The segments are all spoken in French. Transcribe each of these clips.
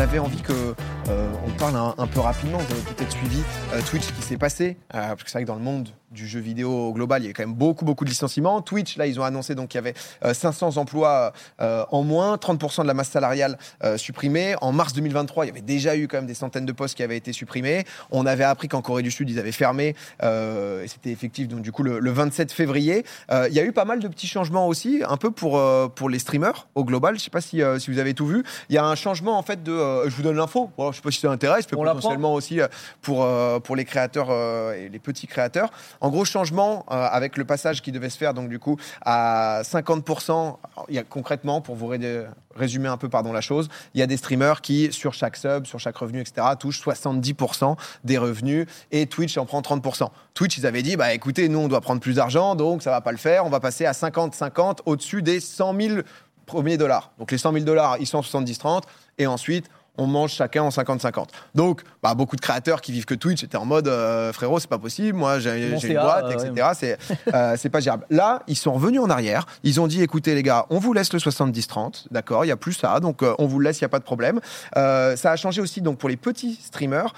j'avais envie que euh, on parle un, peu rapidement. Vous avez peut-être suivi euh, Twitch, qui s'est passé, euh, parce que c'est vrai que dans le monde du jeu vidéo au global, il y a quand même beaucoup, beaucoup de licenciements. Twitch, là, ils ont annoncé donc qu'il y avait euh, 500 emplois euh, en moins, 30% de la masse salariale euh, supprimée. En mars 2023, il y avait déjà eu quand même des centaines de postes qui avaient été supprimés. On avait appris qu'en Corée du Sud, ils avaient fermé, euh, et c'était effectif donc du coup le, le 27 février. Euh, il y a eu pas mal de petits changements aussi, un peu pour, euh, pour les streamers au global. Je sais pas si, euh, si vous avez tout vu. Il y a un changement en fait de. euh, je vous donne l'info. Voilà, je sais pas si ça intéresse, mais potentiellement aussi euh, pour, euh, pour les créateurs euh, et les petits créateurs. En gros, changement euh, avec le passage qui devait se faire donc du coup à 50%. Alors, Il y a concrètement, pour vous ré- résumer un peu pardon la chose, il y a des streamers qui sur chaque sub, sur chaque revenu, etc. touchent 70% des revenus et Twitch en prend 30%. Twitch, ils avaient dit bah écoutez, nous on doit prendre plus d'argent, donc ça va pas le faire. On va passer à 50-50 au-dessus des 100 000 premiers dollars. Donc les 100 000 dollars, ils sont en 70-30 et ensuite on mange chacun en 50-50. Donc, bah, beaucoup de créateurs qui vivent que Twitch étaient en mode euh, frérot, c'est pas possible, moi j'ai une boîte, euh, etc. C'est euh, c'est pas gérable. Là, ils sont revenus en arrière. Ils ont dit écoutez, les gars, on vous laisse le 70-30, d'accord, il y a plus ça, donc on vous le laisse, il n'y a pas de problème. Ça a changé aussi donc pour les petits streamers.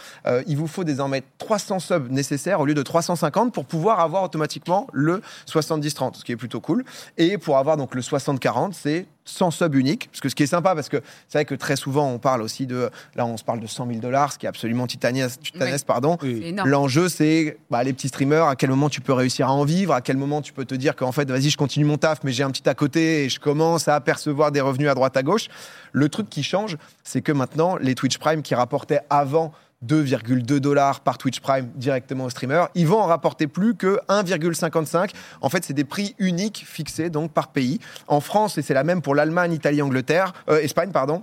il vous faut désormais 300 subs nécessaires au lieu de 350 pour pouvoir avoir automatiquement le 70-30, ce qui est plutôt cool. Et pour avoir donc le 60-40, c'est 100 subs uniques. Parce que ce qui est sympa, parce que c'est vrai que très souvent, on parle aussi de. Là, on se parle de 100 000 dollars, ce qui est absolument titanesque, pardon. L'enjeu, c'est bah, les petits streamers, à quel moment tu peux réussir à en vivre, à quel moment tu peux te dire qu'en fait, vas-y, je continue mon taf, mais j'ai un petit à côté et je commence à apercevoir des revenus à droite à gauche. Le truc qui change, c'est que maintenant, les Twitch Prime qui rapportaient avant 2,2 dollars par Twitch Prime directement aux streamers, ils vont en rapporter plus que 1,55. En fait, c'est des prix uniques fixés donc par pays. En France, et c'est la même pour l'Allemagne, Italie, Angleterre, euh, Espagne, pardon.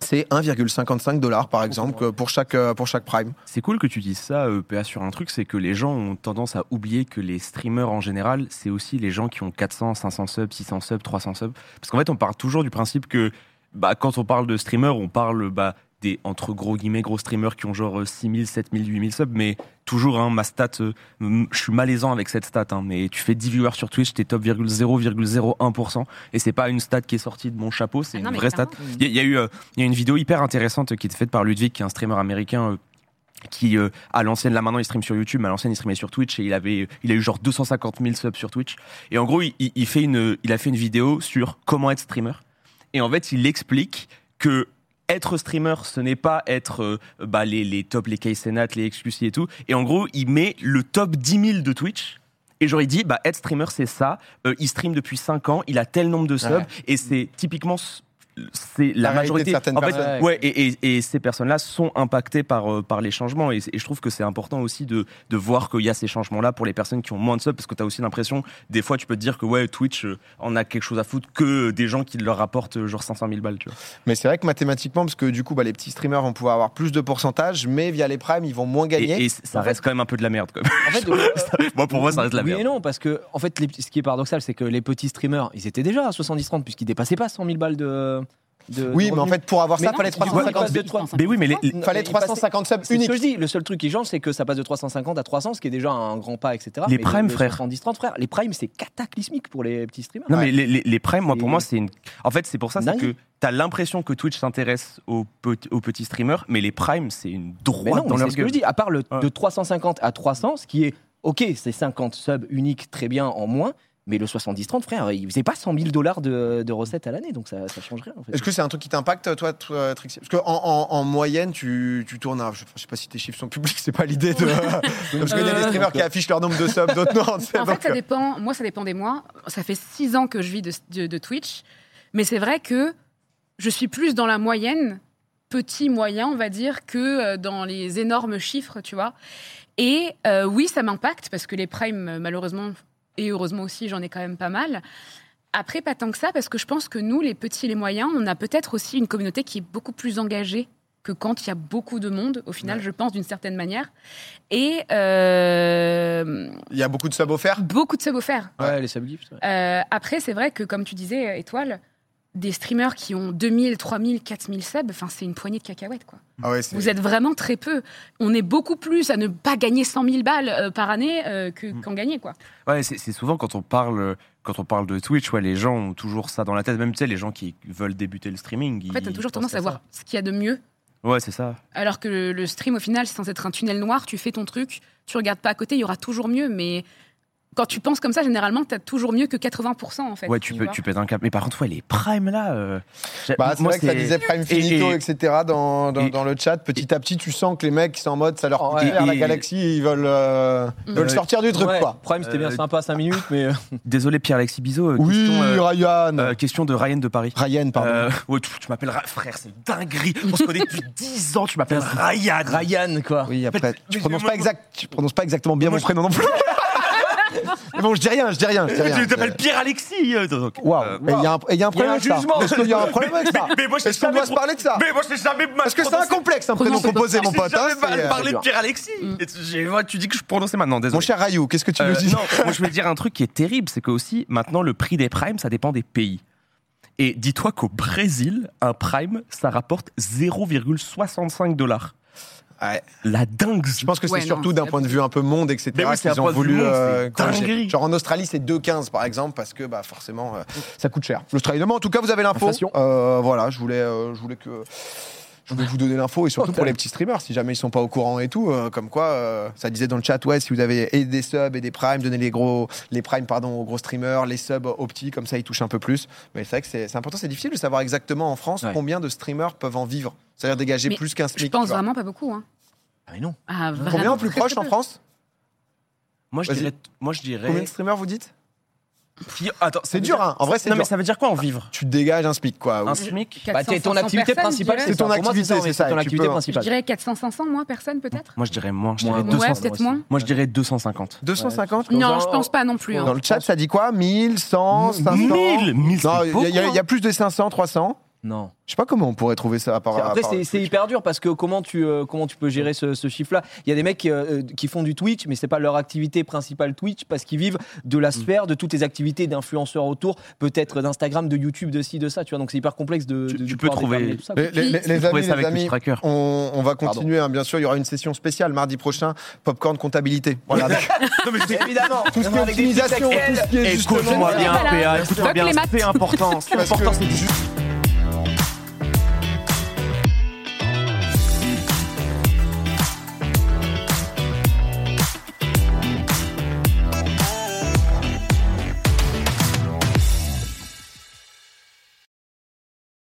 C'est 1,55 dollars par exemple pour chaque, euh, pour chaque Prime. C'est cool que tu dises ça, euh, PA, sur un truc, c'est que les gens ont tendance à oublier que les streamers en général, c'est aussi les gens qui ont 400, 500 subs, 600 subs, 300 subs. Parce qu'en fait, on part toujours du principe que bah, quand on parle de streamers, on parle bah, des, entre gros guillemets, gros streamers qui ont genre euh, 6000, 7000, 8000 subs, mais toujours, hein, ma stat, euh, je suis malaisant avec cette stat, hein, mais tu fais 10 viewers sur Twitch, t'es top 0,001%, et c'est pas une stat qui est sortie de mon chapeau, c'est Ah une vraie stat. Il y, a- il y a eu euh, y a une vidéo hyper intéressante qui est faite par Ludwig, qui est un streamer américain euh, qui euh, à l'ancienne là maintenant il stream sur YouTube mais à l'ancienne il streamait sur Twitch et il avait il a eu genre 250 000 subs sur Twitch. Et en gros il- il fait une il a fait une vidéo sur comment être streamer. Et en fait il explique que être streamer, ce n'est pas être euh, bah, les, les top, les Kaysenat, les XQC et tout. Et en gros, il met le top 10 000 de Twitch. Et genre, il dit, bah, être streamer, c'est ça. Euh, il stream depuis 5 ans, il a tel nombre de subs. Ouais. Et c'est typiquement c'est la, de majorité. certaines en fait, personnes. ouais, et, et- et ces personnes-là sont impactées par, euh, par les changements. Et, et je trouve que c'est important aussi de, de voir qu'il y a ces changements-là pour les personnes qui ont moins de subs, parce que tu as aussi l'impression, des fois, tu peux te dire que ouais, Twitch euh, en a quelque chose à foutre que des gens qui leur rapportent euh, genre 500 000 balles, tu vois. Mais c'est vrai que mathématiquement, parce que du coup, bah, les petits streamers vont pouvoir avoir plus de pourcentage, mais via les primes, ils vont moins gagner. Et, et ça En fait- reste quand même un peu de la merde. Quand même. En fait, euh, moi, pour moi, ça reste de la oui merde. et non, parce que en fait, les- ce qui est paradoxal, c'est que les petits streamers, ils étaient déjà à 70-30 puisqu'ils dépassaient pas 100 000 balles de. De oui, de mais en fait, pour avoir Mais ça, non, fallait du coup, 350 il passe de trois- Mais oui, mais les, fallait il passait- 350 subs C'est ce uniques. que je dis. Le seul truc qui change, c'est que ça passe de 350 à 300, ce qui est déjà un grand pas, etc. Les Mais primes, frère. 70-30, frère. Les primes, c'est cataclysmique pour les petits streamers. Non, Ouais. mais les, les, les primes, moi, pour moi, c'est une. En fait, c'est pour ça, c'est que tu as l'impression que Twitch s'intéresse aux, aux petits streamers, mais les primes, c'est une Mais droite non, dans mais leur c'est ce que je dis. À part le, Ouais. de 350 à 300, ce qui est OK, c'est 50 subs uniques, très bien en moins. Mais le 70-30, frère, il faisait pas 100 000 dollars de, de recettes à l'année, donc ça, ça change rien. En fait. Est-ce que c'est un truc qui t'impacte, toi, toi, Trixie? Parce qu'en en, en moyenne, tu, tu tournes à. Je, je sais pas si tes chiffres sont publics, c'est pas l'idée de. Parce qu'il y a des Euh, streamers qui affichent leur nombre de subs, d'autres non. En donc, fait, ça dépend. Moi, ça dépend des mois. Ça fait six ans que je vis de, de- de Twitch. Mais c'est vrai que je suis plus dans la moyenne, petit, moyen, on va dire, que euh, dans les énormes chiffres, tu vois. Et euh, oui, ça m'impacte parce que les primes, euh, malheureusement, et heureusement aussi, j'en ai quand même pas mal. Après, pas tant que ça, parce que je pense que nous, les petits et les moyens, on a peut-être aussi une communauté qui est beaucoup plus engagée que quand il y a beaucoup de monde, au final, je pense, d'une certaine manière. Et euh, Il y a beaucoup de subs offerts? beaucoup de subs offerts. Ouais, les ouais. Euh, après, c'est vrai que, comme tu disais, euh, Étoile, des streamers qui ont 2000, 3000, 4000 subs, enfin, c'est une poignée de cacahuètes, quoi. Ah ouais, Vous êtes vraiment très peu. On est beaucoup plus à ne pas gagner 100 000 balles euh, par année euh, que- Mm. qu'en gagner, quoi. Ouais, c'est c'est souvent quand on parle quand on parle de Twitch, ouais, les gens ont toujours ça dans la tête. Même tu sais, les gens qui veulent débuter le streaming. En fait, a toujours tendance à voir ce qu'il y a de mieux Ouais, c'est ça. Alors que le, le stream, au final, c'est censé être un tunnel noir. Tu fais ton truc, tu regardes pas à côté, il y aura toujours mieux. Mais quand tu penses comme ça, généralement, tu as toujours mieux que 80% en fait. Ouais, tu, peux, vois. tu pètes un cap. Mais par contre, ouais, les primes là. euh, Bah, c'est moi, vrai que ça disait Prime Finito, et- etc. dans, dans, et- dans le chat. Petit à petit, tu sens que les mecs qui sont en mode, ça leur coûte Ouais. cher, la Et- galaxie, ils veulent, euh, Mm. veulent sortir du truc, Ouais, quoi. Prime, c'était bien Euh, sympa 5 minutes, mais. euh, Désolé, Pierre-Alexis Bizot. euh, Oui, question, euh, Ryan. euh, question de Ryan de Paris. Ryan, pardon. Euh, ouais, tu, tu m'appelles frère, c'est dinguerie. On se connaît depuis 10 ans, tu m'appelles Ryan. Ryan, quoi. oui, après, tu prononces pas exact, tu prononces pas exactement bien mon prénom non plus. Mais bon, je dis rien, je dis rien, je dis rien. Tu t'appelles Pierre-Alexis. euh, donc, Waouh. euh, Et il y a un- et il y a un problème avec ça. jugement. Est-ce qu'il y a un problème avec ça Mais- mais moi, je Est-ce qu'on doit se parler de ça Mais moi, je sais jamais Parce que c'est un complexe, un prénom composé, pas. mon Je pote. sais hein, jamais mal c'est, euh, parler de dur. Pierre-Alexis. Mm. Et tu- j'ai- ouais, Tu dis que je prononçais maintenant, désolé. Mon cher Rayou, qu'est-ce que tu Euh, nous dis non, moi je voulais dire un truc qui est terrible, c'est que aussi maintenant le prix des primes, ça dépend des pays. Et dis-toi qu'au Brésil, un prime, ça rapporte 0,65 dollars. Ouais. La dingue. Je pense que c'est Ouais, surtout d'un point de vue un peu monde, etc. Mais oui, c'est qu'ils ont voulu monde, euh, dinguerie. Genre en Australie, c'est 2,15 par exemple, parce que bah, forcément, euh, ça coûte cher. L'Australie, non, mais en tout cas, vous avez l'info. Euh, voilà, je voulais, euh, je voulais que. Je voulais vous donner l'info et surtout pour les petits streamers, si jamais ils sont pas au courant et tout, euh, comme quoi, euh, ça disait dans le chat, ouais, si vous avez et des subs et des primes, donnez les gros, les primes pardon aux gros streamers, les subs aux petits, comme ça ils touchent un peu plus. Mais c'est vrai que c'est important, c'est difficile de savoir exactement en France Ouais. combien de streamers peuvent en vivre, c'est-à-dire dégager Mais plus qu'un Je SMIC. pense tu vois. vraiment pas beaucoup. Hein. Ah, mais non. Ah, Combien vraiment plus proche en. France? Moi je dirais. Moi je dirais. Combien de streamers vous dites? Attends, C'est dur, dire- hein. En vrai, c'est Non, mais ça veut dire quoi en vivre? Tu te dégages un SMIC, quoi. Un SMIC? Bah, t'es ton 400, activité principale, c'est ton activité, c'est ça, ton activité peux- Je principale. dirais 400-500 moins personnes peut-être? Moi je dirais moins. Je Moins, dirais ouais, 200. Ouais, peut-être moins. Moi je dirais 250. 250 Ouais. Non, je pense pas non plus. hein. Dans le chat, ça dit quoi? 1000, 100, 500 1000 1000 Non, c'est il y, a- y a plus de 500, 300. Non. Je sais pas comment on pourrait trouver ça à part. Après, c'est- c'est hyper dur parce que comment tu, euh, comment tu peux gérer ce, ce chiffre-là? Il y a des mecs euh, qui font du Twitch, mais c'est pas leur activité principale Twitch parce qu'ils vivent de la sphère, de toutes les activités d'influenceurs autour, peut-être d'Instagram, de YouTube, de ci, de ça. Tu vois, donc c'est hyper complexe de. Tu- de- de tu peux trouver- tout ça. Les, les- les- amis, on, on va continuer. hein, bien sûr, il y aura une session spéciale mardi prochain, popcorn comptabilité. Voilà, avec Non, mais c'est- Évidemment. tout ce qui est optimisation, tout ce qui est Écoute-moi bien. PA, écoute-moi bien, c'est important. C'est important, c'est ju-